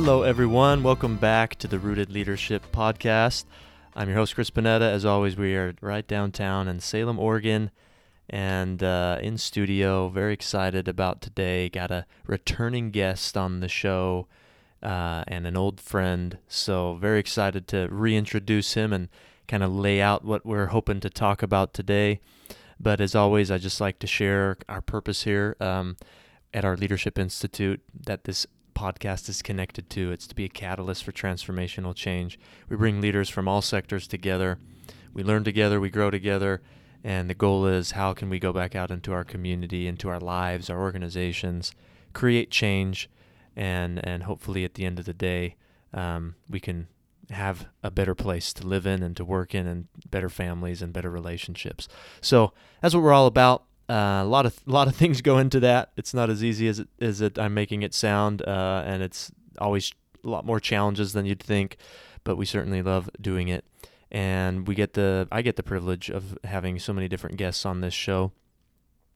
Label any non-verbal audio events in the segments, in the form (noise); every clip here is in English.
Hello, everyone. Welcome back to the Rooted Leadership Podcast. I'm your host, Chris Panetta. As always, we are right downtown in Salem, Oregon, and uh, in studio. Very excited about today. Got a returning guest on the show uh, and an old friend. So, very excited to reintroduce him and kind of lay out what we're hoping to talk about today. But as always, I just like to share our purpose here um, at our Leadership Institute that this podcast is connected to. It's to be a catalyst for transformational change. We bring leaders from all sectors together. We learn together, we grow together, and the goal is how can we go back out into our community, into our lives, our organizations, create change, and and hopefully at the end of the day, um, we can have a better place to live in and to work in, and better families and better relationships. So that's what we're all about. Uh, a lot of a (laughs) lot of things go into that. It's not as easy as it as it I'm making it sound, uh, and it's always a lot more challenges than you'd think. But we certainly love doing it, and we get the I get the privilege of having so many different guests on this show.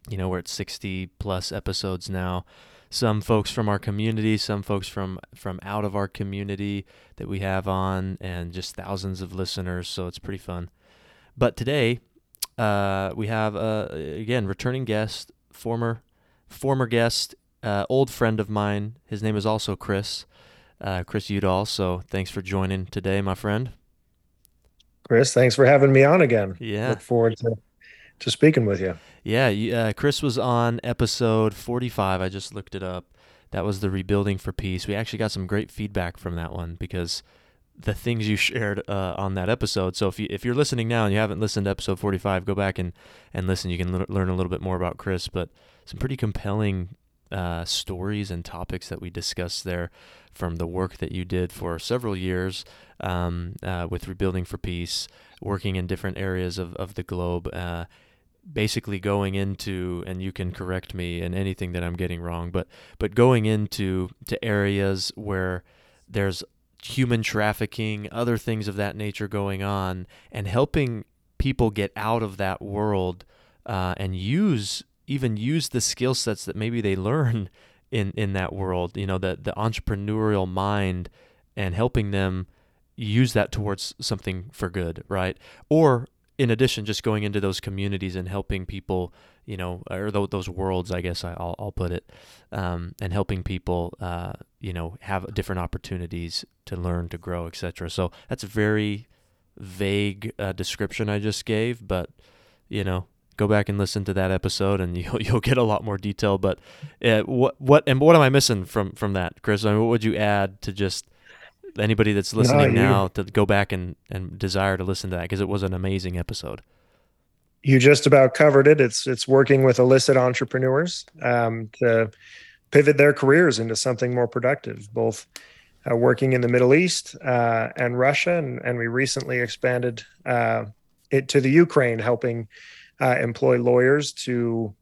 You know, we're at 60 plus episodes now. Some folks from our community, some folks from from out of our community that we have on, and just thousands of listeners. So it's pretty fun. But today uh, we have uh, again returning guest, former former guest, uh, old friend of mine. His name is also Chris, uh, Chris Udall. So thanks for joining today, my friend. Chris, thanks for having me on again. Yeah, look forward to to speaking with you. Yeah, uh, Chris was on episode forty-five. I just looked it up. That was the rebuilding for peace. We actually got some great feedback from that one because the things you shared uh, on that episode. So if you if you're listening now and you haven't listened to episode 45, go back and and listen. You can l- learn a little bit more about Chris, but some pretty compelling uh, stories and topics that we discussed there from the work that you did for several years um, uh, with Rebuilding for Peace, working in different areas of, of the globe. Uh, basically going into and you can correct me in anything that I'm getting wrong but but going into to areas where there's human trafficking, other things of that nature going on, and helping people get out of that world uh, and use even use the skill sets that maybe they (laughs) learn in in that world. You know, the the entrepreneurial mind and helping them use that towards something for good, right? Or in addition, just going into those communities and helping people, you know, or those worlds, I guess I'll, I'll put it, um, and helping people, uh, you know, have different opportunities to learn, to grow, etc. So that's a very vague uh, description I just gave, but you know, go back and listen to that episode, and (laughs) you'll you'll get a lot more detail. But uh, what what and what am I missing from from that, Chris? I mean, what would you add to just anybody that's listening no, now to go back and, and desire to listen to that because it was an amazing episode. You just about covered it. It's it's working with illicit entrepreneurs um, to pivot their careers into something more productive, both uh, working in the Middle East uh, and Russia, and, and we recently expanded uh, it to the Ukraine, helping uh, employ lawyers to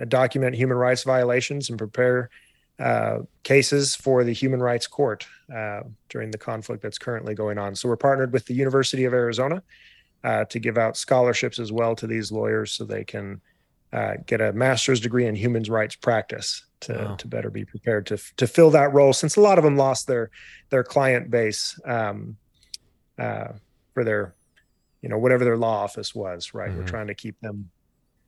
uh, document human rights violations and prepare uh, cases for the Human Rights Court during the conflict that's currently going on. So we're partnered with the University of Arizona to give out scholarships as well to these lawyers so they can get a master's degree in human rights practice to, wow. to better be prepared to to fill that role. Since a lot of them lost their their client base um, uh, for their you know whatever their law office was. Right, mm-hmm. we're trying to keep them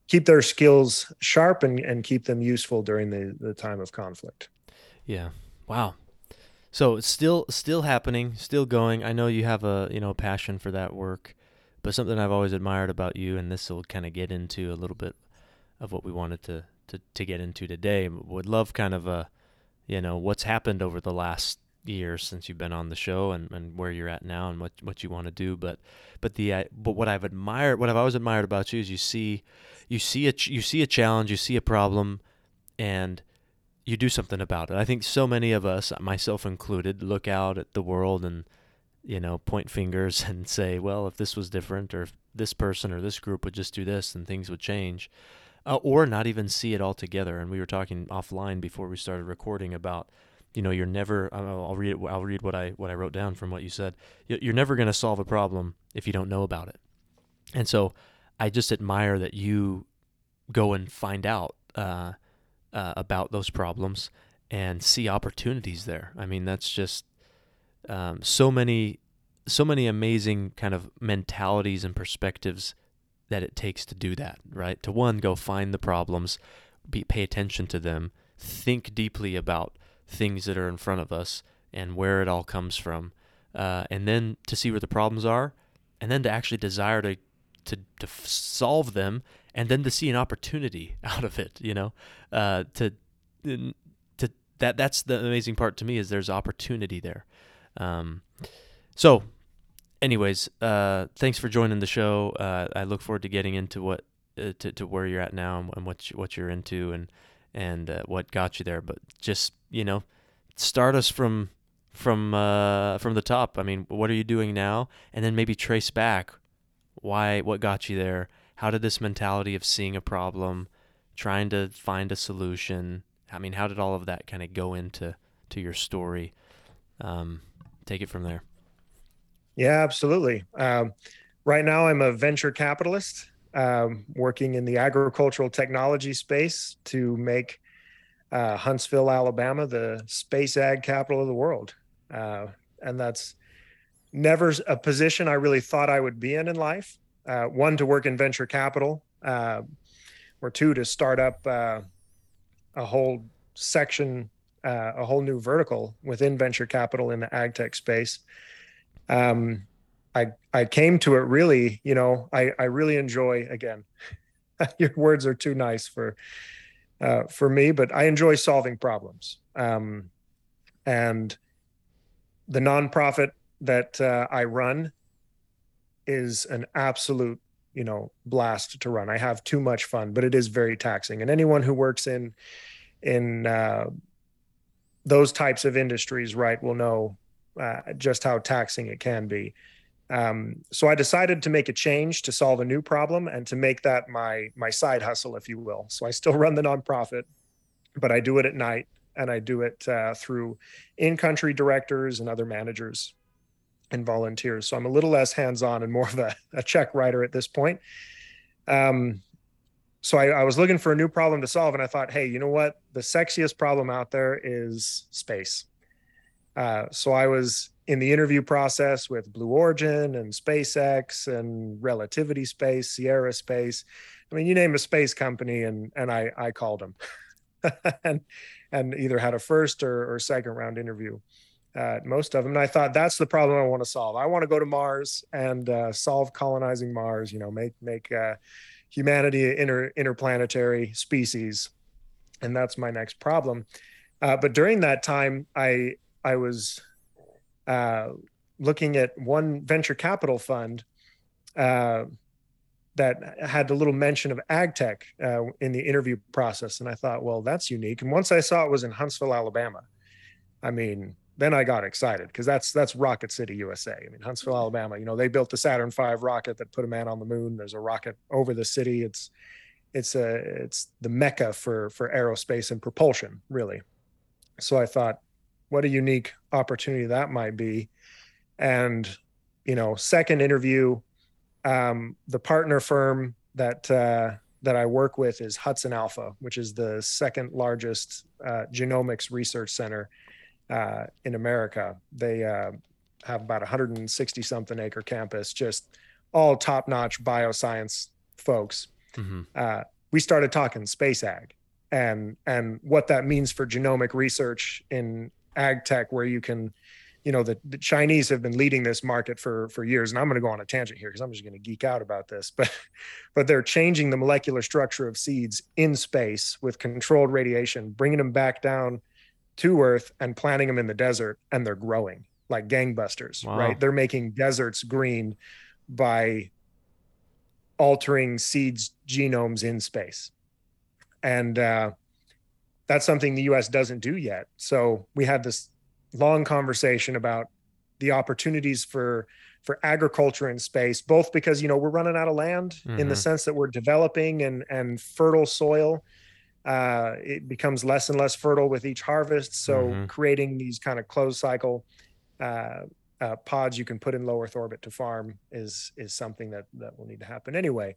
keep their skills sharp and, and keep them useful during the, the time of conflict. Yeah. Wow. So it's still still happening, still going. I know you have a you know passion for that work, but something I've always admired about you, and this will kind of get into a little bit of what we wanted to, to to get into today. Would love kind of a you know what's happened over the last year since you've been on the show and, and where you're at now and what what you want to do. But but the uh, but what I've admired, what I've always admired about you is you see you see a you see a challenge, you see a problem, and you do something about it. I think so many of us, myself included, look out at the world and you know point fingers (laughs) and say, well, if this was different, or if this person or this group would just do this, then things would change. Uh, or not even see it all together. And we were talking offline before we started recording about you know you're never I'll read I'll read what I what I wrote down from what you said. You're never going to solve a problem if you don't know about it. And so I just admire that you go and find out uh, uh, about those problems and see opportunities there. I mean, that's just um, so many so many amazing kind of mentalities and perspectives that it takes to do that, right? To one, go find the problems, be, pay attention to them, think deeply about things that are in front of us and where it all comes from, uh, and then to see where the problems are, and then to actually desire to to to solve them, and then to see an opportunity (laughs) out of it. You know, uh, to to that that's the amazing part to me is there's opportunity there. Um, so anyways, uh, thanks for joining the show. Uh, I look forward to getting into what uh, to, to where you're at now and, what you, what you're into and and uh, what got you there. But just you know, start us from from uh, from the top. I mean, what are you doing now, and then maybe trace back why what got you there. How did this mentality of seeing a problem, trying to find a solution? I mean, how did all of that kind of go into to your story? Um, take it from there. Yeah, absolutely. Um, right now, I'm a venture capitalist um, working in the agricultural technology space to make uh, Huntsville, Alabama, the space ag capital of the world. Uh, and that's never a position I really thought I would be in in life. Uh, one, to work in venture capital, uh, or two, to start up uh, a whole section, uh, a whole new vertical within venture capital in the ag tech space um, I I came to it really, you know, I I really enjoy again. (laughs) your words are too nice for uh, for me, but I enjoy solving problems. Um, and the nonprofit that uh, I run is an absolute, you know, blast to run. I have too much fun, but it is very taxing. And anyone who works in in uh, those types of industries, right, will know uh, just how taxing it can be. Um, so I decided to make a change to solve a new problem and to make that my my side hustle, if you will. So I still (laughs) run the nonprofit, but I do it at night and I do it uh, through in-country directors and other managers and volunteers. So I'm a little less hands-on and more of a, a check writer at this point. Um, so I, I was looking for a new problem to solve, and I thought, hey, you know what? The sexiest problem out there is space. Uh, so I was in the interview process with Blue Origin and SpaceX and Relativity Space, Sierra Space. I mean, you name a space company, and and I I called them, (laughs) and and either had a first or, or second round interview. Uh, most of them, and I thought that's the problem I want to solve. I want to go to Mars and uh, solve colonizing Mars. You know, make make uh, humanity an inter, interplanetary species, and that's my next problem. Uh, but during that time, I I was uh, looking at one venture capital fund uh, that had a little mention of ag tech uh, in the interview process. And I thought, well, that's unique. And once I saw it was in Huntsville, Alabama, I mean, then I got excited because that's that's Rocket City, USA. I mean, Huntsville, Alabama. You know, they built the Saturn V rocket that put a man on the moon. There's a rocket over the city. It's it's a it's the mecca for for aerospace and propulsion, really. So I thought, what a unique opportunity that might be. And, you know, second interview, um, the partner firm that uh, that I work with is HudsonAlpha, which is the second largest uh, genomics research center uh, in America. They uh, have about 160 something acre campus, just all top notch bioscience folks. Mm-hmm. Uh, we started talking space ag and and what that means for genomic research in ag tech where you can you know the, the chinese have been leading this market for for years. And i'm going to go on a tangent here because i'm just going to geek out about this but (laughs) but they're changing the molecular structure of seeds in space with controlled radiation bringing them back down to earth and planting them in the desert and they're growing like gangbusters wow. right? They're making deserts green by altering seeds genomes in space. And uh, that's something the US doesn't do yet. So we had this long conversation about the opportunities for for agriculture in space both because you know we're running out of land mm-hmm. in the mm-hmm. sense that we're developing and and fertile soil uh, it becomes less and less fertile with each harvest so mm-hmm. creating these kind of closed cycle uh, uh, pods you can put in low earth orbit to farm is is something that that will need to happen anyway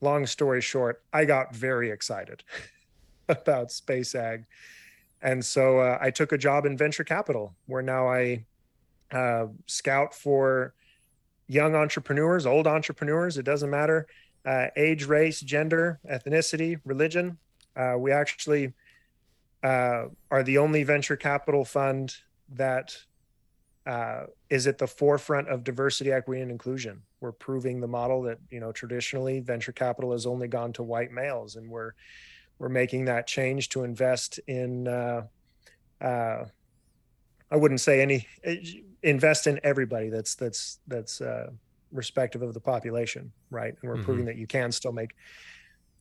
long story short i got very excited (laughs) (laughs) about space ag. And so uh, I took a job in venture capital where now I uh, scout for young entrepreneurs, old entrepreneurs. It doesn't matter uh, age, race, gender, ethnicity, religion. Uh, we actually uh, are the only venture capital fund that uh, is at the forefront of diversity, equity, and inclusion. We're proving the model that you know traditionally venture capital has only gone to white males, and we're we're making that change to invest in. Uh, uh, I wouldn't say any invest in everybody that's that's that's uh, respective of the population, right? And we're mm-hmm. proving that you can still make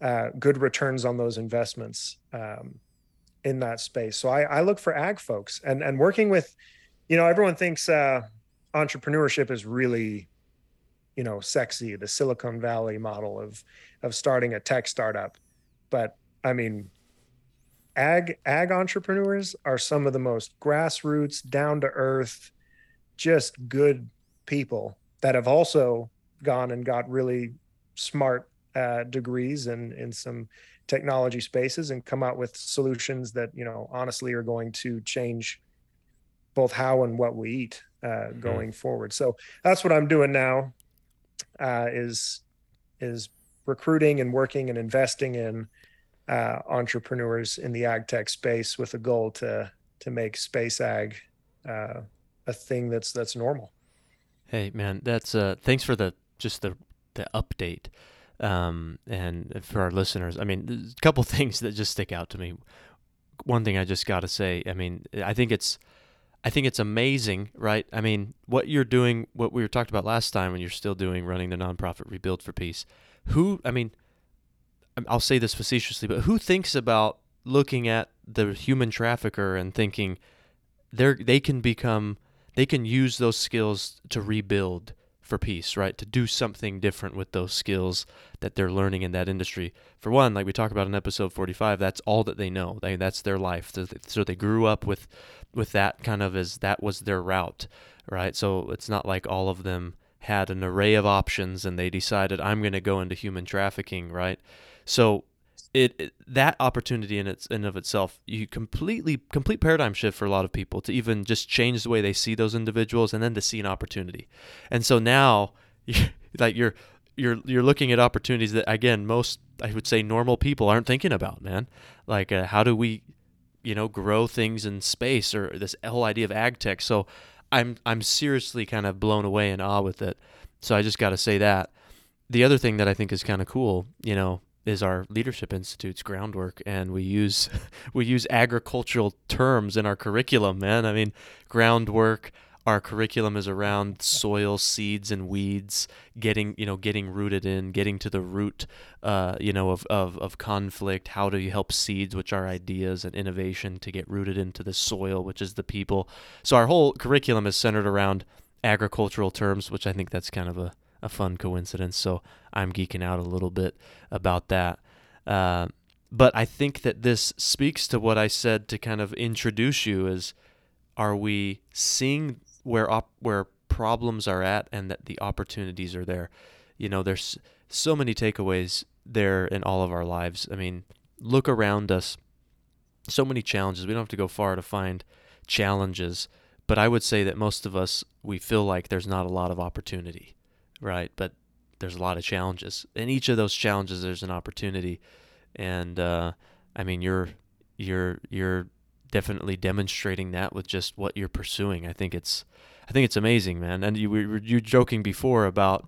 uh, good returns on those investments um, in that space. So I, I, look for ag folks and and working with, you know, everyone thinks uh, entrepreneurship is really, you know, sexy, the Silicon Valley model of of starting a tech startup, but I mean, ag ag entrepreneurs are some of the most grassroots, down to earth, just good people that have also gone and got really smart uh, degrees in in some technology spaces and come out with solutions that you know honestly are going to change both how and what we eat uh, mm-hmm. going mm. forward. So that's what I'm doing now. Uh, is is recruiting and working and investing in uh, entrepreneurs in the ag tech space with a goal to to make space ag uh, a thing that's that's normal. Hey man, that's uh thanks for the just the the update. Um and for our listeners, I mean, a couple (laughs) things that just stick out to me. One thing I just got to say, I mean, I think it's I think it's amazing, right? I mean, what you're doing, what we were talked about last time when you're still doing running the nonprofit Rebuild for Peace. Who, I mean, I'll say this facetiously, but who thinks about looking at the human trafficker and thinking they they can become they can use those skills to rebuild for peace, right? To do something different with those skills that they're learning in that industry. For one, like we talked about in episode 45, that's all that they know. They, that's their life. So they grew up with with that kind of as that was their route, right? So it's not like all of them had an array of options and they decided I'm going to go into human trafficking, right? So it, it, that opportunity in its in of itself, you completely complete paradigm shift for a lot of people to even just change the way they see those individuals and then to see an opportunity. And so now, (laughs) like you're you're you're looking at opportunities that again most I would say normal people aren't thinking about, man. Like uh, how do we, you know, grow things in space or this whole idea of ag tech. So I'm I'm seriously kind of blown away and awe with it. So I just got to say that. The other thing that I think is kind of cool, you know, is our leadership institute's groundwork and we use (laughs) we use agricultural terms in our curriculum man. I mean groundwork our curriculum is around soil seeds and weeds getting you know getting rooted in getting to the root uh, you know of, of, of conflict how do you help seeds which are ideas and innovation to get rooted into the soil which is the people. So our whole curriculum is centered around agricultural terms which i think that's kind of a a fun coincidence. So I'm geeking out a little bit about that. Uh, but I think that this speaks to what I said to kind of introduce you is are we seeing where op- where problems are at and that the opportunities are there? You know, there's so many takeaways there in all of our lives. I mean, look around us. So many challenges. We don't have to go far to find challenges, but I would say that most of us we feel like there's not a lot of opportunity right? But there's a lot of challenges. In each of those challenges, there's an opportunity, and uh, I mean, you're you're you're definitely demonstrating that with just what you're pursuing. I think it's I think it's amazing, man. And you were you joking before about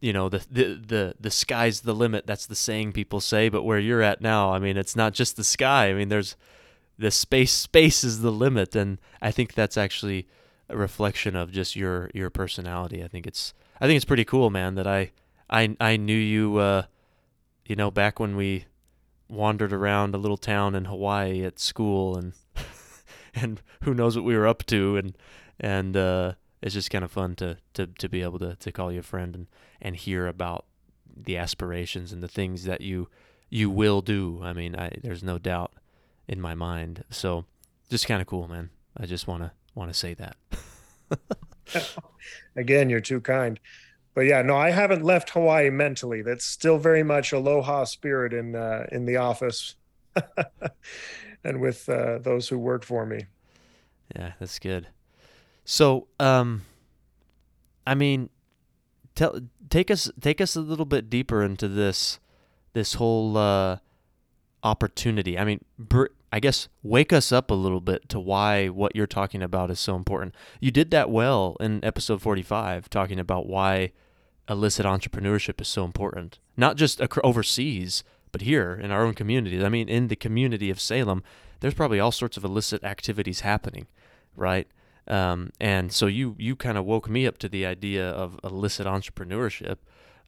you know the, the the the sky's the limit. That's the saying people say. But where you're at now, I mean, it's not just the sky. I mean, there's the space. Space is the limit, and I think that's actually a reflection of just your your personality. I think it's I think it's pretty cool, man, that I I I knew you uh you know back when we wandered around a little town in Hawaii at school and (laughs) and who knows what we were up to and and uh it's just kind of fun to to to be able to to call you a friend and and hear about the aspirations and the things that you you will do. I mean, I there's no doubt in my mind. So, just kind of cool, man. I just want to want to say that. (laughs) Again, you're too kind. But yeah, no, I haven't left Hawaii mentally. That's still very much aloha spirit in uh, in the office, (laughs) and with uh, those who work for me. Yeah, that's good. So, um, I mean, tell take us take us a little bit deeper into this this whole uh, opportunity. I mean, br- I guess wake us up a little bit to why what you're talking about is so important. You did that well in episode 45, talking about why illicit entrepreneurship is so important, not just overseas, but here in our own communities. I mean, in the community of Salem, there's probably all sorts of illicit activities happening, right? Um, and so you you kind of woke me up to the idea of illicit entrepreneurship.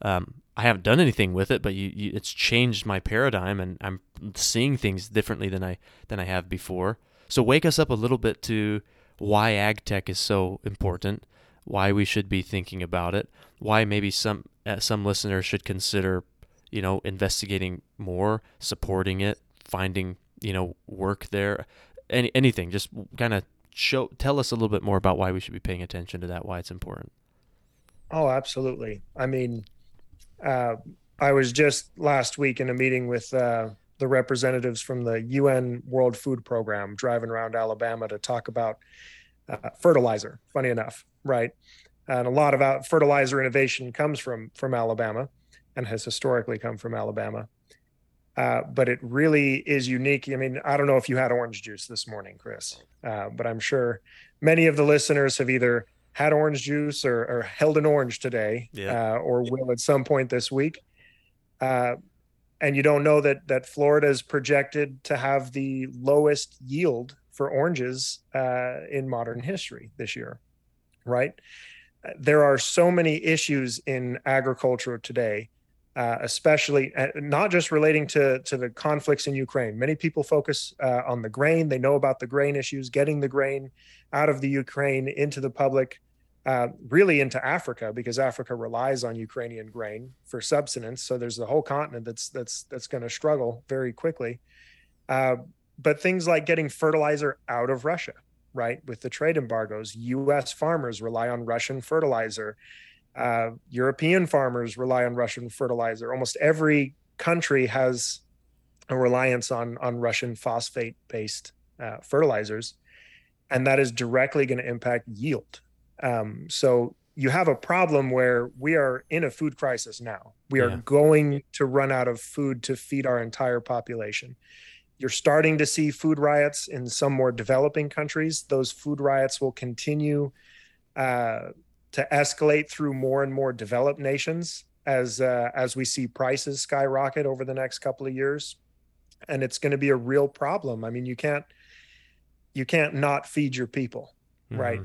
Um, I haven't done anything with it, but you, you, it's changed my paradigm, and I'm seeing things differently than I than I have before. So wake us up a little bit to why ag tech is so important, why we should be thinking about it, why maybe some uh, some listeners should consider, you know, investigating more, supporting it, finding you know work there, any anything. Just kind of show tell us a little bit more about why we should be paying attention to that, why it's important. Oh, absolutely. I mean, uh, I was just last week in a meeting with uh, the representatives from the UN World Food Program, driving around Alabama to talk about uh, fertilizer. Funny enough, right? And a lot of fertilizer innovation comes from from Alabama, and has historically come from Alabama. Uh, but it really is unique. I mean, I don't know if you had orange juice this morning, Chris, uh, but I'm sure many of the listeners have either had orange juice or, or held an orange today, yeah. uh, or will at some point this week. Uh, and you don't know that that Florida is projected to have the lowest yield for oranges uh, in modern history this year, right? There are so many issues in agriculture today uh, especially uh, not just relating to to the conflicts in Ukraine. Many people focus uh, on the grain; they know about the grain issues, getting the grain out of the Ukraine into the public, uh, really into Africa, because Africa relies on Ukrainian grain for subsistence. So there's the whole continent that's that's that's going to struggle very quickly. Uh, but things like getting fertilizer out of Russia, right? With the trade embargoes, U.S. farmers rely on Russian fertilizer uh, European farmers rely on Russian fertilizer. Almost every country has a reliance on on Russian phosphate based uh, fertilizers, and that is directly going to impact yield. Um, so you have a problem where we are in a food crisis now. We yeah. are going to run out of food to feed our entire population. You're starting to see food riots in some more developing countries. Those food riots will continue uh, to escalate through more and more developed nations as uh, as we see prices skyrocket over the next couple of years and it's going to be a real problem i mean you can't you can't not feed your people mm-hmm. right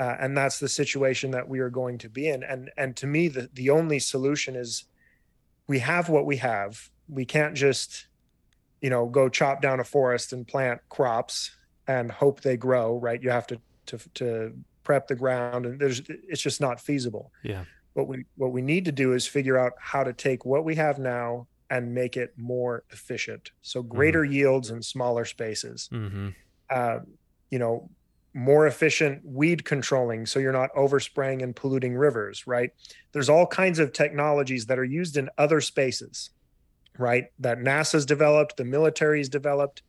uh, and that's the situation that we are going to be in. And and to me the the only solution is we have what we have. We can't just you know go chop down a forest and plant crops and hope they grow right? You have to to to prep the ground and there's it's just not feasible. Yeah. What we what we need to do is figure out how to take what we have now and make it more efficient. So greater mm-hmm. yields in smaller spaces. Mm-hmm. uh, you know more efficient weed controlling so you're not overspraying and polluting rivers right there's all kinds of technologies that are used in other spaces right that nasa's developed the military's developed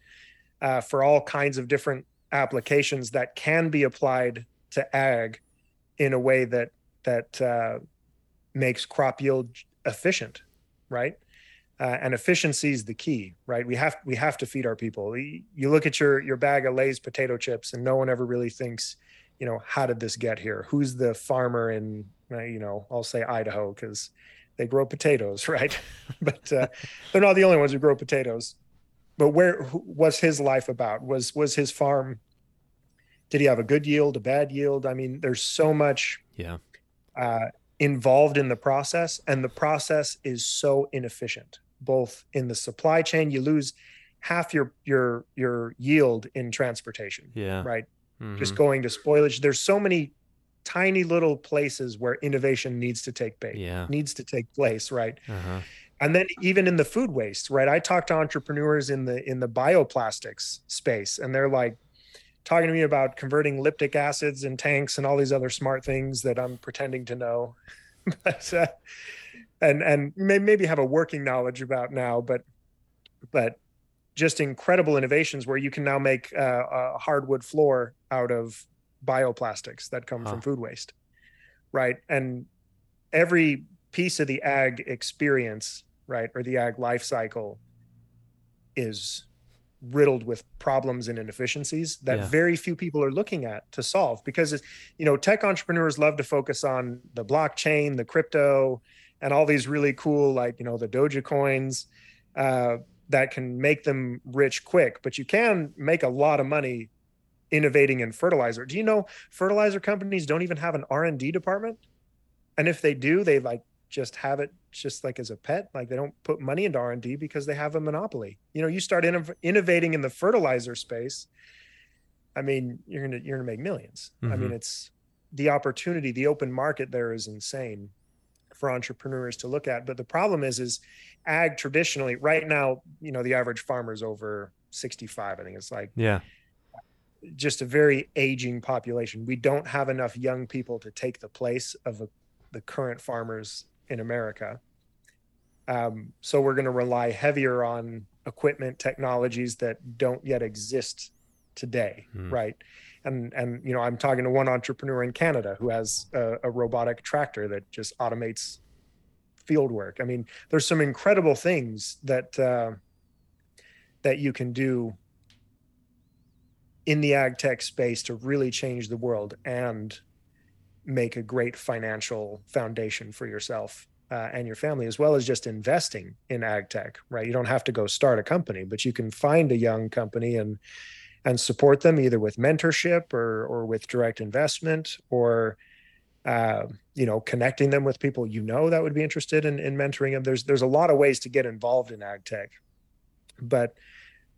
uh, for all kinds of different applications that can be applied to ag in a way that that uh, makes crop yield efficient, right? Uh, and efficiency is the key, right? We have we have to feed our people. You look at your your bag of Lay's potato chips, and no one ever really thinks, you know, how did this get here? Who's the farmer in, uh, you know, I'll say Idaho because they grow potatoes, (laughs) right? but uh, they're not the only ones who grow potatoes. But where was his life about? Was was his farm did he have a good yield, a bad yield? I mean, there's so much yeah uh, involved in the process, and the process is so inefficient. Both in the supply chain, you lose half your your your yield in transportation. Yeah, right. Mm-hmm. Just going to spoilage. There's so many tiny little places where innovation needs to take place. Yeah, needs to take place. Right. Uh-huh and then even in the food waste right i talk to entrepreneurs in the in the bioplastics space and they're like talking to me about converting lactic acids in tanks and all these other smart things that I'm pretending to know, (laughs) but uh, and and may, maybe have a working knowledge about now, but but just incredible innovations where you can now make uh, a hardwood floor out of bioplastics that come huh. from food waste. Right. And every piece of the ag experience, right, or the ag life cycle is riddled with problems and inefficiencies that yeah. very few people are looking at to solve because you know tech entrepreneurs love to focus on the blockchain the crypto and all these really cool like you know the doja coins uh, that can make them rich quick but you can make a lot of money innovating in fertilizer do you know fertilizer companies don't even have an r&d department and if they do they like just have it just like as a pet like they don't put money into r&d because they have a monopoly you know you start innov- innovating in the fertilizer space i mean you're gonna you're gonna make 1000000s mm-hmm. i mean mm-hmm. it's the opportunity the open market there is insane for entrepreneurs to look at but the problem is is ag traditionally right now you know the average farmer is over 65 i think it's like yeah just a very aging population we don't have enough young people to take the place of a, the current farmers in America. Um, so we're going to rely heavier on equipment technologies that don't yet exist today, mm. right? And and you know, I'm talking to one entrepreneur in Canada who has a, a robotic tractor that just automates field work. I mean, there's some incredible things that uh, that you can do in the ag tech space to really change the world and make a great financial foundation for yourself uh, and your family, as well as just investing in ag tech. Right, you don't have to go start a company, but you can find a young company and and support them either with mentorship or or with direct investment or uh, you know connecting them with people you know that would be interested in, in mentoring them. There's there's a lot of ways to get involved in ag tech, but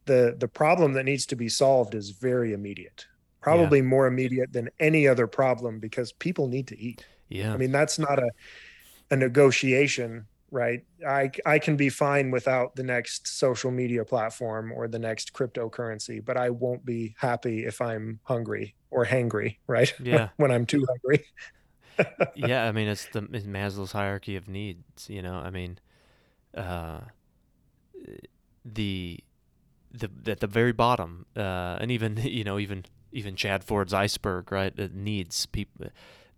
the the problem that needs to be solved is very immediate probably yeah. more immediate than any other problem because people need to eat. Yeah. I mean, that's not a a negotiation, right? I I can be fine without the next social media platform or the next cryptocurrency, but I won't be happy if I'm hungry or hangry, right? Yeah. (laughs) when I'm too hungry. (laughs) yeah, I mean, it's the it's Maslow's hierarchy of needs, you know. I mean, uh the the at the very bottom, uh, and even (laughs) you know even even Chad Ford's iceberg, right? It needs people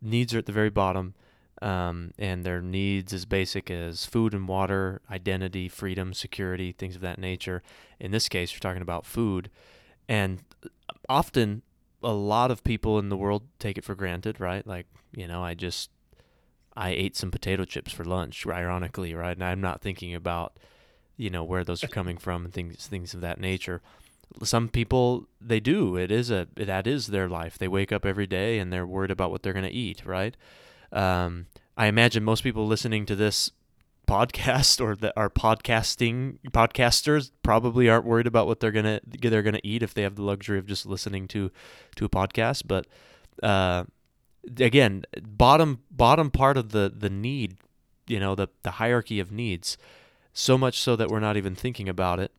needs are at the very bottom, um, and their needs as basic as food and water, identity, freedom, security, things of that nature. In this case, you're talking about food, and often a lot of people in the world take it for granted, right? Like you know, I just I ate some potato chips for lunch, ironically, right? And I'm not thinking about you know where those are (laughs) coming from and things things of that nature some people they do it is a that is their life they wake up every day and they're worried about what they're going to eat right um, i imagine most people listening to this podcast (laughs) or that are podcasting podcasters probably aren't worried about what they're gonna they're gonna eat if they have the luxury of just listening to to a podcast but uh, again bottom bottom part of the the need you know the the hierarchy of needs so much so that we're not even thinking about it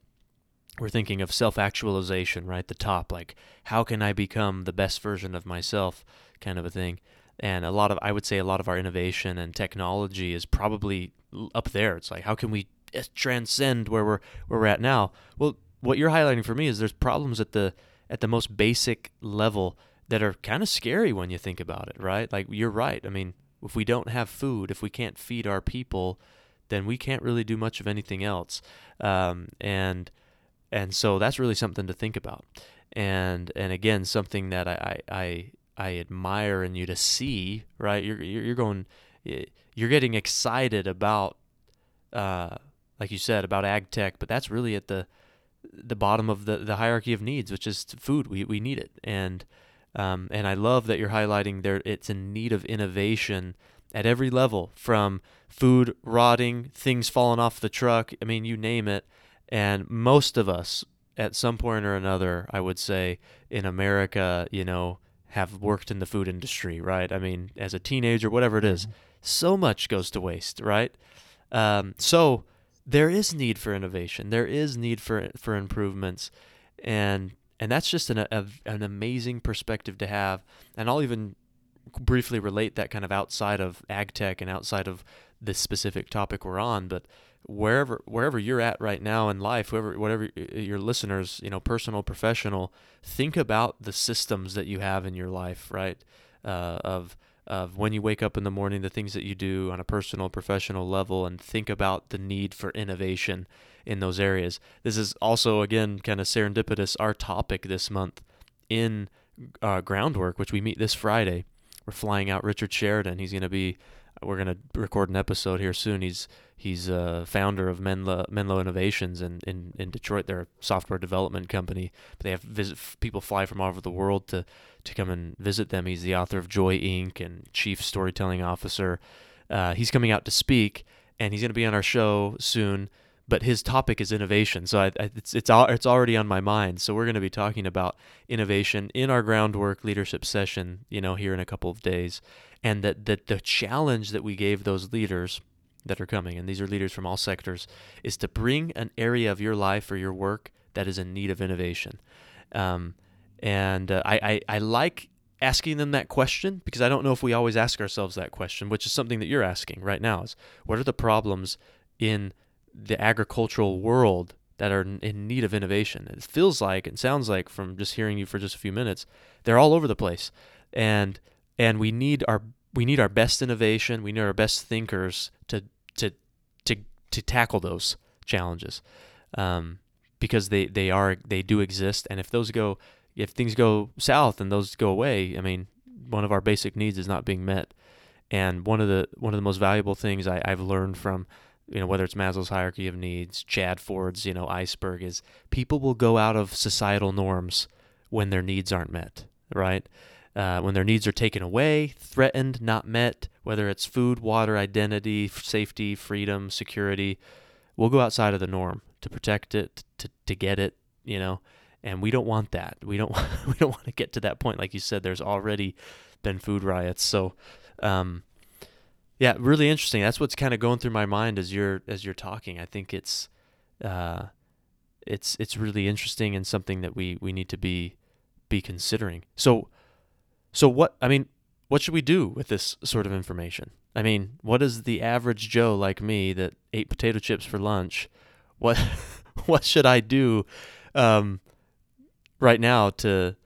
we're thinking of self actualization, right? The top, like, how can I become the best version of myself, kind of a thing. And a lot of, I would say, a lot of our innovation and technology is probably up there. It's like, how can we eh, transcend where we're where we're at now? Well, what you're highlighting for me is there's problems at the at the most basic level that are kind of scary when you think about it, right? Like you're right. I mean, if we don't have food, if we can't feed our people, then we can't really do much of anything else. Um, and and so that's really something to think about and and again something that I I I admire in you to see right? You're you're going you're getting excited about uh like you said about ag tech but that's really at the the bottom of the the hierarchy of needs which is food. We we need it. And um, and I love that you're highlighting there it's in need of innovation at every level from food rotting things falling off the truck I mean you name it. And most of us, at some point or another, I would say, in America, you know, have worked in the food industry, right? I mean, as a teenager, whatever it is, mm-hmm. so much goes to waste, right? Um, so there is need for innovation. There is need for for improvements, and and that's just an a, an amazing perspective to have. And I'll even briefly relate that kind of outside of ag tech and outside of this specific topic we're on, but wherever wherever you're at right now in life, whoever whatever your listeners, you know, personal, professional, think about the systems that you have in your life, right? Uh, of of when you wake up in the morning, the things that you do on a personal, professional level, and think about the need for innovation in those areas. This is also again kind of serendipitous. Our topic this month in uh, groundwork, which we meet this Friday. We're flying out Richard Sheridan. He's going to be. We're to record an episode here soon. He's he's a founder of Menlo Menlo Innovations in, in, in Detroit. They're a software development company. They have visit people fly from all over the world to to come and visit them. He's the author of Joy Inc. and chief storytelling officer. Uh, he's coming out to speak, and he's to be on our show soon but his topic is innovation. So I, I, it's it's it's already on my mind. So we're going to be talking about innovation in our groundwork leadership session, you know, here in a couple of days, and that that the challenge that we gave those leaders that are coming, and these are leaders from all sectors, is to bring an area of your life or your work that is in need of innovation. Um, and uh, I, I I like asking them that question because I don't know if we always ask ourselves that question, which is something that you're asking right now. Is what are the problems in the agricultural world that are in need of innovation. It feels like and sounds like from just hearing you for just a few minutes, they're all over the place, and and we need our we need our best innovation. We need our best thinkers to to to to tackle those challenges, um, because they they are they do exist. And if those go if things go south and those go away, I mean, one of our basic needs is not being met. And one of the one of the most valuable things I, I've learned from you know, whether it's Maslow's hierarchy of needs, Chad Ford's, you know, iceberg is people will go out of societal norms when their needs aren't met, right? Uh, when their needs are taken away, threatened, not met, whether it's food, water, identity, safety, freedom, security, we'll go outside of the norm to protect it, to, to get it, you know, and we don't want that. We don't (laughs) we don't want to get to that point. Like you said, there's already been food riots, so um, yeah, really interesting. That's what's kind of going through my mind as you're as you're talking. I think it's uh, it's it's really interesting and something that we we need to be be considering. So so what I mean, what should we do with this sort of information? I mean, what is the average Joe like me that ate potato chips for lunch? (laughs) What what should I do um, right now to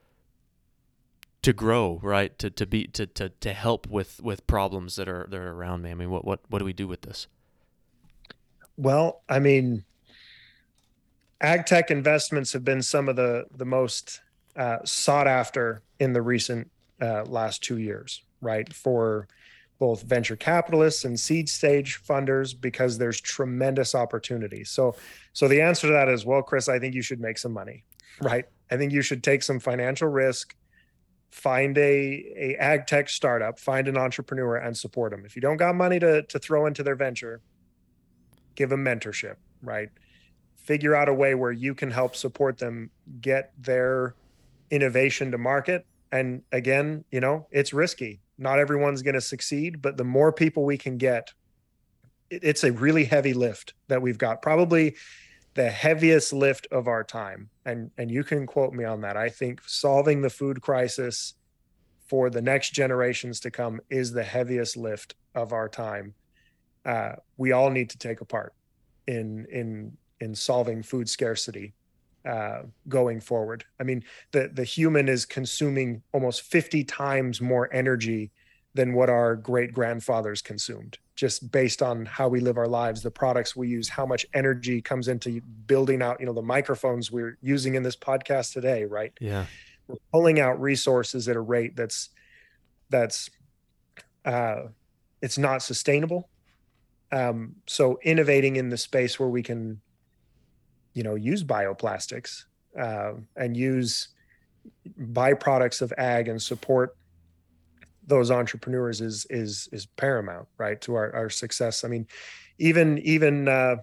to grow, right? To to be to to to help with with problems that are that are around me. I mean, what what what do we do with this? Well, I mean, ag tech investments have been some of the the most uh, sought after in the recent uh, last two years, right? For both venture capitalists and seed stage funders because there's tremendous opportunity. So, so the answer to that is, well, Chris, I think you should make some money, right? I think you should take some financial risk find a, a ag tech startup, find an entrepreneur and support them. If you don't got money to, to throw into their venture, give them mentorship, right? Figure out a way where you can help support them get their innovation to market. And again, you know, it's risky. Not everyone's going to succeed, but the more people we can get, it's a really heavy lift that we've got. Probably the heaviest lift of our time and and you can quote me on that i think solving the food crisis for the next generations to come is the heaviest lift of our time uh, we all need to take a part in in in solving food scarcity uh, going forward. I mean the the human is consuming almost 50 times more energy than what our great grandfathers consumed just based on how we live our lives the products we use how much energy comes into building out you know the microphones we're using in this podcast today right? Yeah. We're pulling out resources at a rate that's that's uh it's not sustainable. Um so innovating in the space where we can you know use bioplastics uh, and use byproducts of ag and support those entrepreneurs is is is paramount right to our, our success. I mean even even uh,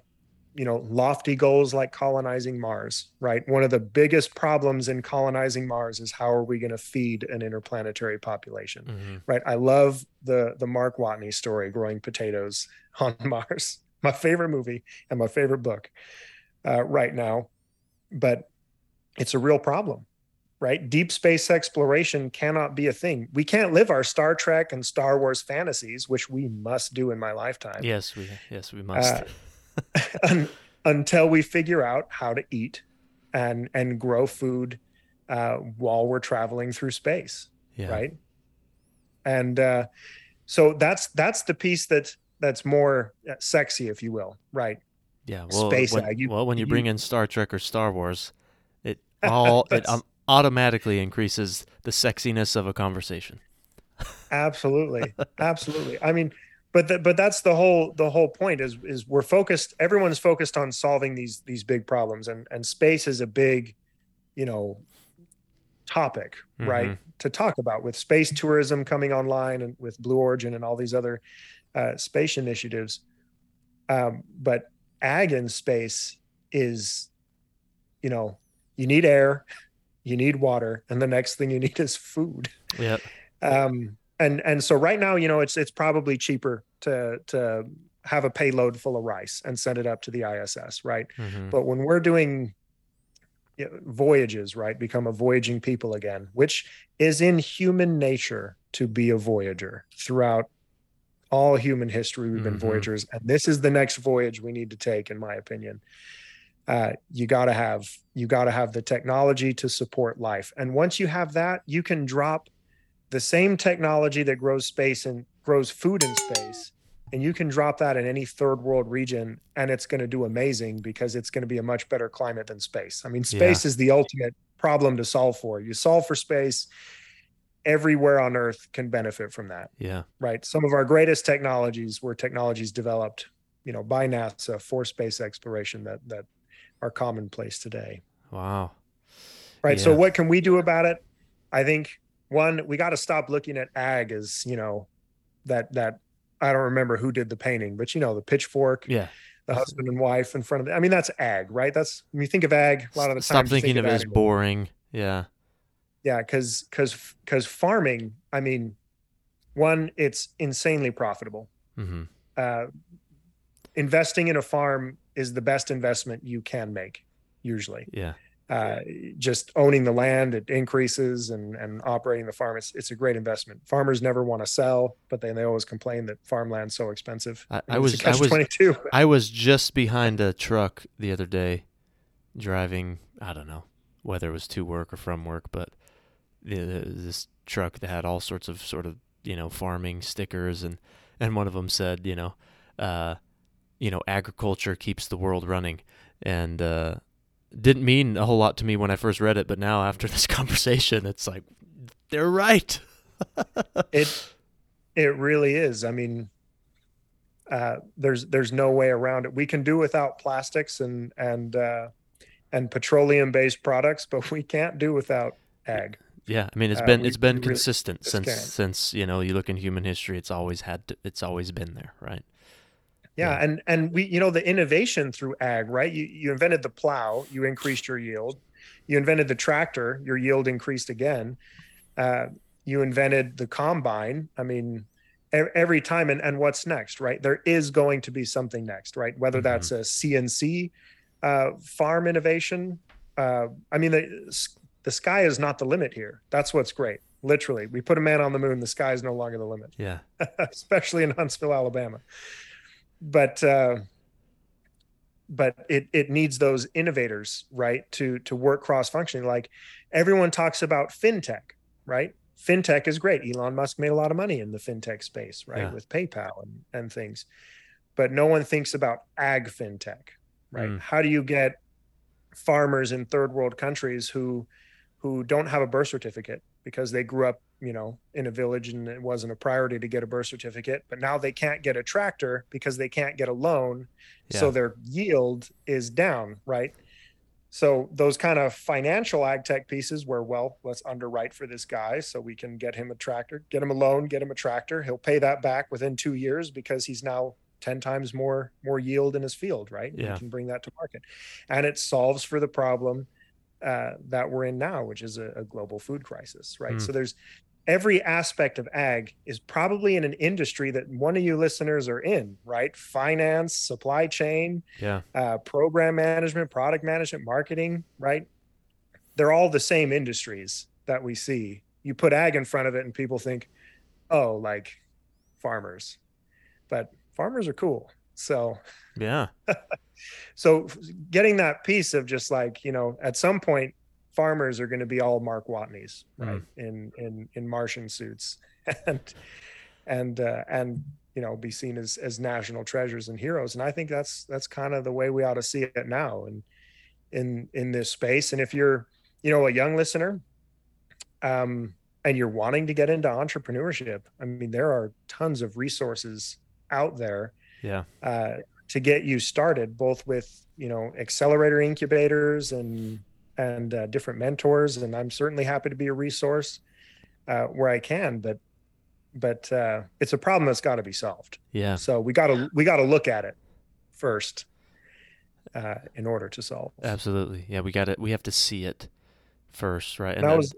you know lofty goals like colonizing mars right? One of the biggest problems in colonizing mars is how are we going to feed an interplanetary population mm-hmm. right? I love the the mark watney story growing potatoes on (laughs) mars. My favorite movie and my favorite book uh, right now but it's a real problem right? Deep space exploration cannot be a thing. We can't live our Star Trek and Star Wars fantasies, which we must do in my lifetime. Yes, we yes we must. Uh, (laughs) un, until we figure out how to eat and and grow food uh, while we're traveling through space, yeah. right? And uh, so that's that's the piece that that's more uh, sexy, if you will, right? Yeah, well, space when. You, well, when you, you bring in Star Trek or Star Wars, it all (laughs) it um, automatically increases the sexiness of a conversation. absolutely, (laughs) absolutely. I mean, but the, but that's the whole the whole point is is we're focused. Everyone's focused on solving these these big problems, and and space is a big, you know, topic, mm-hmm. right, to talk about with space tourism coming online and with Blue Origin and all these other uh, space initiatives. Um, but ag in space is, you know, you need air, you need water, and the next thing you (laughs) need is food. Yeah. Um, and and so right now, you know, it's it's probably cheaper to to have a payload full of rice and send it up to the ISS, right? Mm-hmm. But when we're doing voyages, right, become a voyaging people again, which is in human nature to be a voyager throughout all human history. We've been mm-hmm. voyagers, and this is the next voyage we need to take, in my opinion. Uh, you got to have you got to have the technology to support life, and once you have that, you can drop the same technology that grows space and grows food in space and you can drop that in any third world region and it's going to do amazing because it's going to be a much better climate than space i mean space yeah. is the ultimate problem to solve for you solve for space everywhere on earth can benefit from that yeah right some of our greatest technologies were technologies developed you know by nasa for space exploration that that are commonplace today wow right yeah. so what can we do about it i think one we got to stop looking at ag as you know that that I don't remember who did the painting, but you know, the pitchfork. Yeah. The husband and wife in front of it. I mean, that's ag, right? That's when you think of ag, a lot of the time. Stop thinking of it as boring. Yeah. Yeah, because because because farming, I mean, one, it's insanely profitable. Mm-hmm. Uh, investing in a farm is the best investment you can make, usually. Yeah uh, just owning the land it increases and and operating the farm it's it's a great investment farmers never want to sell but they, they always complain that farmland's so expensive i, I was I was 22 i was just behind a truck the other day driving i don't know whether it was to work or from work but this truck that had all sorts of sort of you know farming stickers and and one of them said you know uh you know agriculture keeps the world running and uh didn't mean a whole lot to me when I first read it, but now after this (laughs) conversation, it's like they're right. (laughs) it it really is. I mean, uh, there's there's no way around it. We can do without plastics and and uh, and petroleum based products, but we can't do without ag. Yeah, I mean it's uh, been it's been consistent really since since you know you look in human history. It's always had to, it's always been there, right? yeah, yeah, and and we you know the innovation through ag right? You you invented the plow you increased your yield. You invented the tractor your yield increased again. Uh, you invented the combine. I mean every time and, and what's next right? There is going to be something next right? Whether mm-hmm. that's a cnc uh, farm innovation uh, i mean the, the sky is not the limit here. That's what's great. Literally we put a man on the moon the sky is no longer the limit. Yeah. (laughs) Especially in huntsville alabama. But uh, but it it needs those innovators right to to work cross functioning like everyone talks about fintech right? Fintech is great. Elon musk made a lot of money in the fintech space right yeah. with paypal and, and things. But no one thinks about ag fintech right? Mm. how do you get farmers in third world countries who who don't have a birth certificate because they grew up you know in a village and it wasn't a priority to get a birth certificate but now they can't get a tractor because they can't get a loan. Yeah. so their yield is down right? So those kind of financial ag tech pieces where well let's underwrite for this guy so we can get him a tractor get him a loan get him a tractor. He'll pay that back within two years because he's now 10 times more more yield in his field right? Yeah. we can bring that to market. And it solves for the problem uh, that we're in now, which is a, a global food crisis, right? Mm. So there's every aspect of ag is probably in an industry that one of you listeners are in, right? Finance, supply chain, yeah, uh, program management, product management, marketing, right? they're all the same industries that we see. You put ag in front of it, and people think, oh, like farmers, but farmers are cool. So yeah. (laughs) so getting that piece of just like you know, at some point, farmers are going to be all Mark Watneys, right? Mm. In in in Martian suits, (laughs) and and uh, and you know be seen as as national treasures and heroes and i think that's that's kind of the way we ought to see it now and in in this space and if you're you know a young listener um and you're wanting to get into entrepreneurship i mean there are tons of resources out there yeah uh to get you started both with you know accelerator incubators and and uh, different mentors and i'm certainly happy to be a resource uh, where i can but but uh, it's a problem that's got to be solved. Yeah. So we got to we got to look at it first uh, in order to solve. Absolutely. Yeah, we gotta We have to see it first, right? And, and was,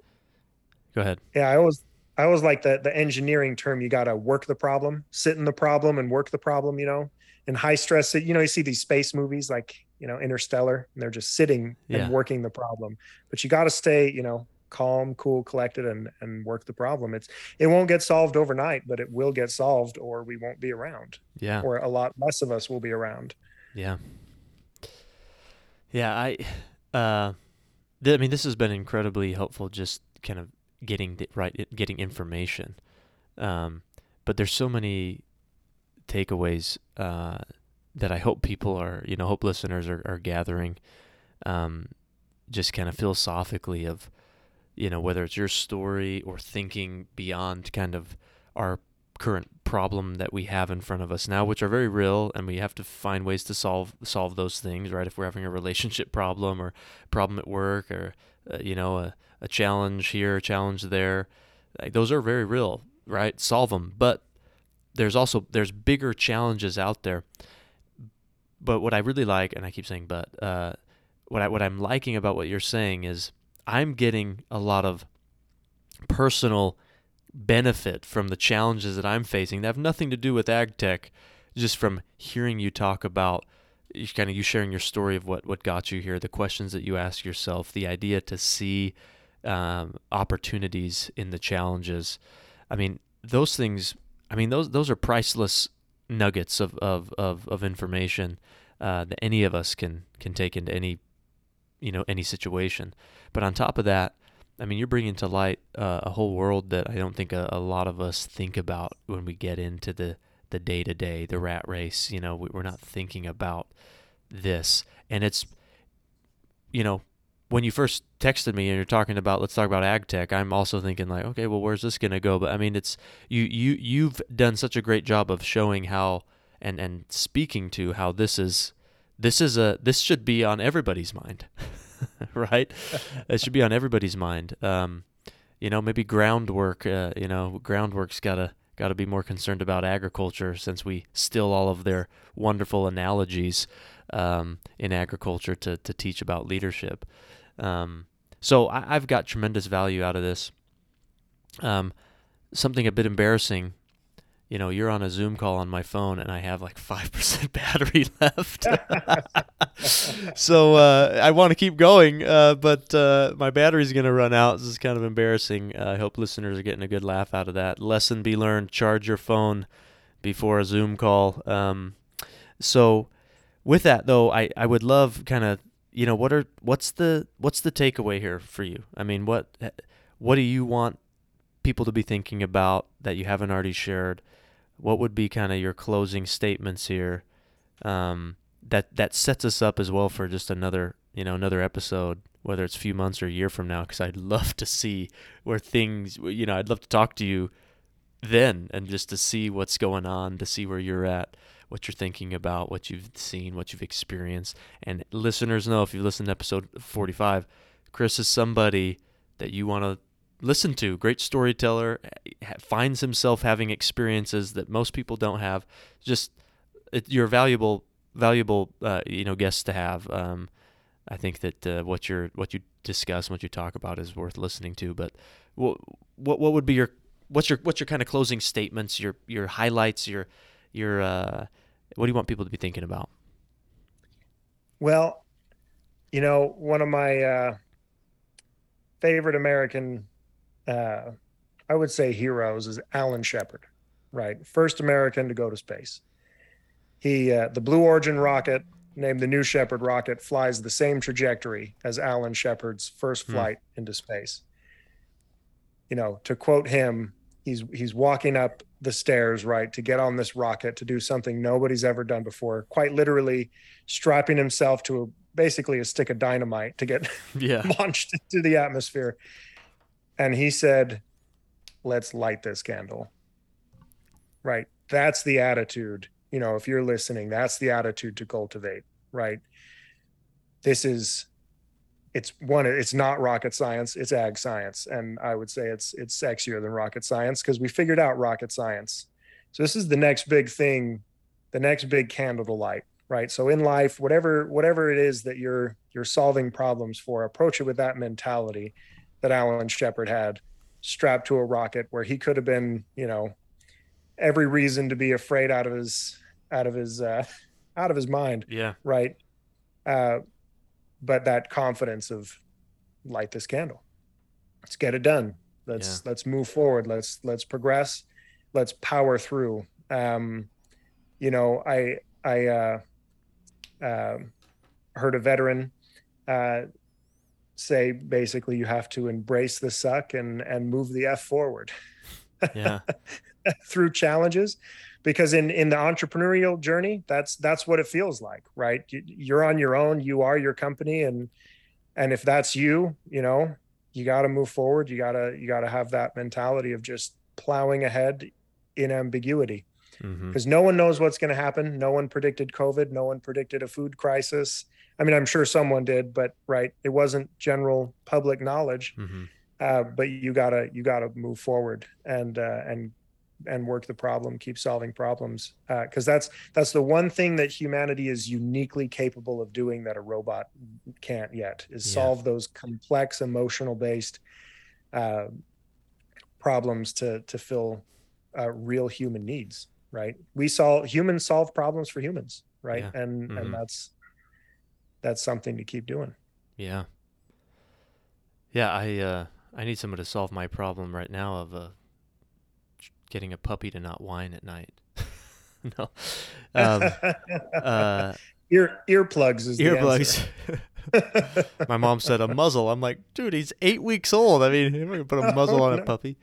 go ahead. Yeah, I always I always like the the engineering term. You got to work the problem, sit in the problem, and work the problem. You know, in high stress, you know, you see these space movies like you know Interstellar, and they're just sitting yeah. and working the problem. But you got to stay, you know, calm, cool, collected, and and work the problem. It's it won't get solved overnight, but it will get solved, or we won't be around. Yeah, or a lot less of us will be around. Yeah, yeah. I, uh, th- I mean, this has been incredibly helpful. Just kind of getting the, right, getting information. Um, but there's so many takeaways uh, that I hope people are, you know, hope listeners are, are gathering. Um, just kind of philosophically of you know, whether it's your story or thinking beyond kind of our current problem that we have in front of us now, which are very real, and we have to find ways to solve solve those things, right? If we're having a relationship problem or problem at work or uh, you know a, a challenge here, a challenge there, like, those are very real, right? Solve them, but there's also there's bigger challenges out there. But what I really like, and I keep saying but, uh, what I what I'm liking about what you're saying is I'm getting a lot of personal benefit from the challenges that I'm facing that have nothing to do with ag tech, just from hearing you talk about kind of you sharing your story of what, what got you here, the questions that you ask yourself, the idea to see um, opportunities in the challenges. I mean, those things, I mean, those, those are priceless nuggets of, of, of, of information uh, that any of us can, can take into any you know any situation. But on top of that, I mean, you're bringing to light uh, a whole world that I don't think a, a, lot of us think about when we get into the the day to day, the rat race. You know, we, we're not thinking about this, and it's you know when you first texted me and you're talking about let's talk about ag tech i'm also thinking like okay well where's this going to go but i mean it's you you you've done such a great job of showing how and and speaking to how this is this is a this should be on everybody's mind, (laughs) right? it should be on everybody's mind. Um, you know, maybe groundwork. Uh, you know, groundwork's gotta gotta be more concerned about agriculture since we steal all of their wonderful analogies um, in agriculture to to teach about leadership. Um, so I, have got tremendous value out of this. Um, something a bit embarrassing you know, you're on a Zoom call on my phone and I have like (laughs) 5% battery (laughs) left. (laughs) so uh, I want to keep going, uh, but uh, my battery's going to run out. This is kind of embarrassing. I hope listeners are getting a good laugh out of that. Lesson be learned charge your phone before a Zoom call. Um, so with that though, I, I would love kind of you know what are what's the what's the takeaway here for you? I mean, what what do you want people to be thinking about that you haven't already shared? what would be kind of your closing statements here um, that that sets us up as well for just another you know another episode whether it's a few months or a year from now because i'd love to see where things you know i'd love to talk to you then and just to see what's going on to see where you're at what you're thinking about what you've seen what you've experienced and listeners know if you listen to episode 45 chris is somebody that you want to listen to. Great storyteller, finds himself having experiences that most people don't have. Just it, you're valuable, valuable, uh, you know, guests to have. Um, I think that uh, what you're, what you discuss, what you talk about, is worth listening to. But what, what would be your, what's your, what's your kind of closing statements, your, your highlights, your, your, uh, what do you want people to be thinking about? Well, you know, one of my uh, favorite American, uh, I would say heroes is Alan Shepard, right? First American to go to space. He, uh, the Blue Origin rocket, named the New Shepard rocket, flies the same trajectory as Alan Shepard's first hmm. flight hmm. into space. You know, to quote him, he's he's walking up the stairs right to get on this rocket to do something nobody's ever done before quite literally strapping himself to a, basically a stick of dynamite to get (laughs) yeah. launched into the atmosphere. And he said let's light this candle. Right? That's the attitude you know if you're listening that's the attitude to cultivate right? This is it's one it's not rocket science it's ag science and i would say it's it's sexier than rocket science because we figured out rocket science. So this is the next big thing the next big candle to light right? So in life whatever whatever it is that you're you're solving problems for approach it with that mentality that alan shepard had strapped to a rocket where he could have been you know every reason to be afraid out of his out of his uh (laughs) out of his mind yeah. right? Uh but that confidence of light this candle. Let's get it done. Let's yeah. let's move forward. Let's let's progress. Let's power through. Um you know i i uh, uh heard a veteran uh say basically you have to embrace the suck and and move the f forward. Yeah. (laughs) Through challenges because in in the entrepreneurial journey that's that's what it feels like right? You're on your own you are your company and and if that's you you know you got to move forward. You got to you got to have that mentality of just plowing ahead in ambiguity. Because mm-hmm. no one knows what's going to happen. No one predicted covid. No one predicted a food crisis. I mean i'm sure someone did but right it wasn't general public knowledge. Mm-hmm. uh, but you gotta you gotta move forward and uh, and and work the problem, keep solving problems. Because uh, that's that's the one thing that humanity is uniquely capable of doing that a robot can't yet is yeah. solve those complex emotional based uh, problems to to fill uh, real human needs. Right? We solve humans solve problems for humans. Right? Yeah. And mm-hmm. and that's that's something to keep doing. Yeah. Yeah, I uh, I need someone to solve my problem right now of uh, getting a puppy to not whine at night. (laughs) no. Um, (laughs) uh, Ear earplugs is earplugs. (laughs) My mom said a muzzle. I'm like, dude, he's eight weeks old. I mean, I'm gonna put a muzzle oh, on no. a puppy.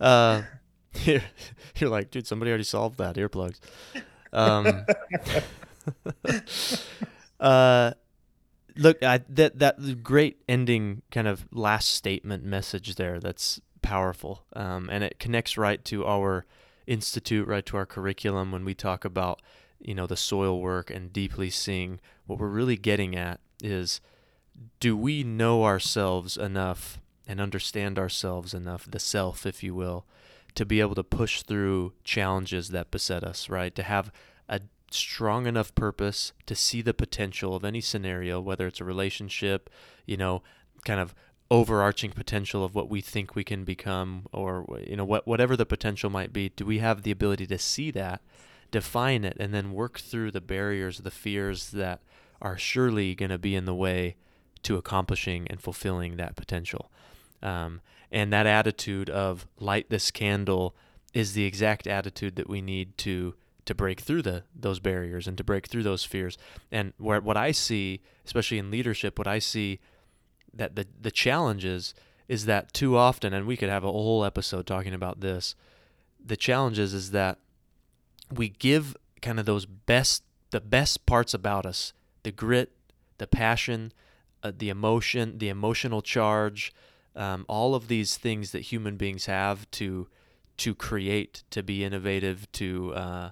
Uh, you're, you're like, dude, somebody already solved that. Earplugs. Um, uh, look, I, that that great ending kind of last statement message there. That's powerful. Um, and it connects right to our institute, right to our curriculum when we talk about, you know, the soil work and deeply seeing what we're really getting at is do we know ourselves enough and understand ourselves enough, the self, if you will, to be able to push through challenges that beset us, right? To have a strong enough purpose to see the potential of any scenario, whether it's a relationship, you know, kind of overarching potential of what we think we can become or you know what whatever the potential might be do we have the ability to see that define it and then work through the barriers the fears that are surely going to be in the way to accomplishing and fulfilling that potential? Um, and that attitude of light this candle is the exact attitude that we need to to break through the those barriers and to break through those fears. And where what I see especially in leadership what I see that the the challenge is is that too often, and we could have a whole episode talking about this. The challenge is is that we give kind of those best the best parts about us, the grit, the passion, uh, the emotion, the emotional charge, um, all of these things that human beings have to to create, to be innovative, to uh,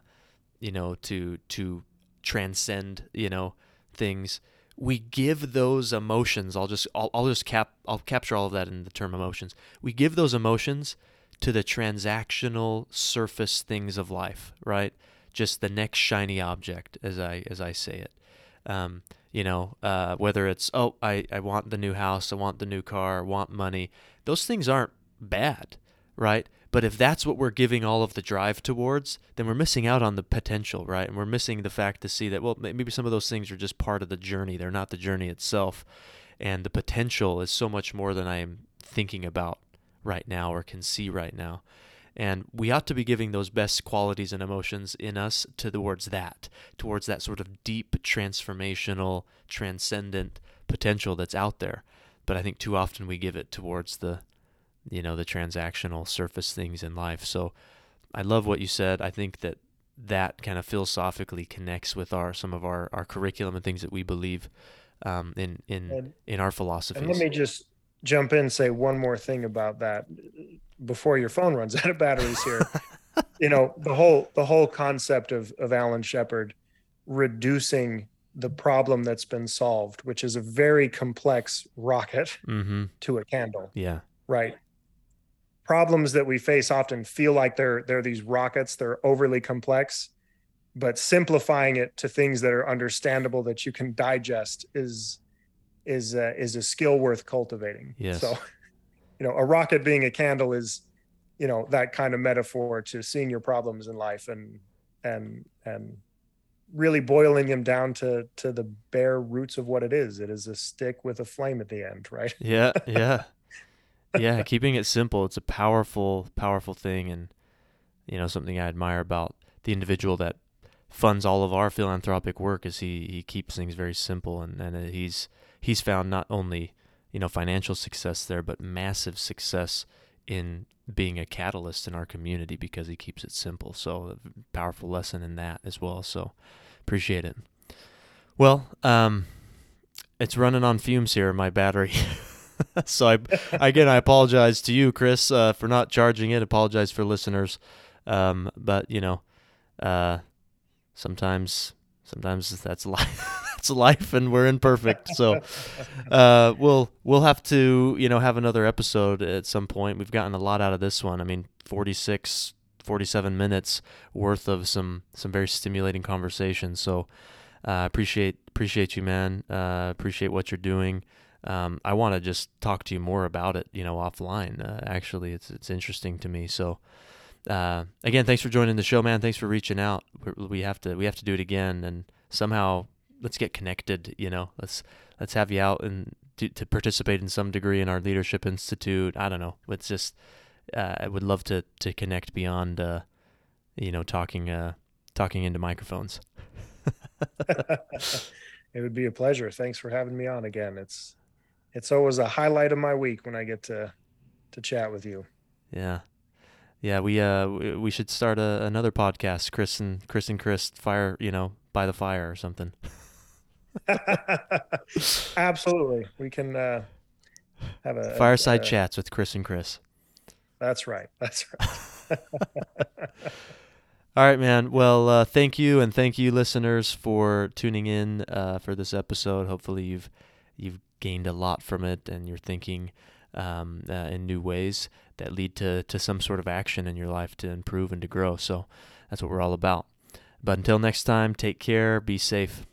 you know, to to transcend, you know, things we give those emotions i'll just I'll, I'll just cap i'll capture all of that in the term emotions. We give those emotions to the transactional surface things of life right? Just the next shiny object as i as i say it. Um, you know uh, whether it's oh I, I want the new house i want the new car i want money. Those things aren't bad right but if that's what we're giving all of the drive towards, then we're missing out on the potential, right? And we're missing the fact to see that, well, maybe some of those things are just part of the journey. They're not the journey itself. And the potential is so much more than I am thinking about right now or can see right now. And we ought to be giving those best qualities and emotions in us towards that, towards that sort of deep, transformational, transcendent potential that's out there. But I think too often we give it towards the, you know, the transactional surface things in life. So I love what you said. I think that that kind of philosophically connects with our some of our, our curriculum and things that we believe um, in in And- in our philosophies. And let me just jump in and say one more thing about that before your phone runs out of batteries here. (laughs) you know, the whole the whole concept of of Alan Shepard reducing the problem that's been solved, which is a very complex rocket mm-hmm. to a candle, Yeah. right? Problems that we face often feel like they're they're these rockets, they're overly complex, but simplifying it to things that are understandable that you can digest is is uh, is a skill worth cultivating. Yes. So, you know, a rocket being a candle is, you know, that kind of metaphor to seeing your problems in life and and and really boiling them down to to the bare roots of what it is. It is a stick with a flame at the end, right? Yeah. Yeah. (laughs) yeah. Keeping it simple. It's a powerful, powerful thing, and you know something I admire about the individual that funds all of our philanthropic work is he he keeps things very simple, and and he's he's found not only you know financial success there, but massive success in being a catalyst in our community because he keeps it simple. So a powerful lesson in that as well. So appreciate it. Well, um, it's running on fumes here, my battery. (laughs) (laughs) so I again I apologize to you, Chris, uh, for not charging it. Apologize for listeners, um, but you know, uh, sometimes sometimes that's life. (laughs) that's life, and we're imperfect. So uh, we'll we'll have to you know have another episode at some point. We've gotten a lot out of this one. I mean, 46, 47 minutes worth of some some very stimulating conversation. So uh, appreciate appreciate you, man. Uh, appreciate what you're doing. Um, I want to just talk to you more about it, you know, offline. Uh, actually, it's it's interesting to me. So, uh, again, thanks for joining the show, man. Thanks for reaching out. we we have to we have to do it again, and somehow let's get connected. You know, let's let's have you out and to, to participate in some degree in our leadership institute. I don't know. It's just uh, I would love to to connect beyond, uh, you know, talking uh, talking into microphones. (laughs) (laughs) it would be a pleasure. Thanks for having me on again. It's it's always a highlight of my week when I get to to chat with you. Yeah. Yeah, we uh we should start a, another podcast, Chris and Chris and Chris fire, you know, by the fire or something. (laughs) Absolutely. We can uh have a fireside a, chats with Chris and Chris. That's right. That's right. (laughs) All right, man. Well, uh, thank you, and thank you, listeners, for tuning in uh, for this episode. Hopefully, you've you've gained a lot from it, and you're thinking um, uh, in new ways that lead to to some sort of action in your life to improve and to grow. So that's what we're all about. But until next time, take care. Be safe.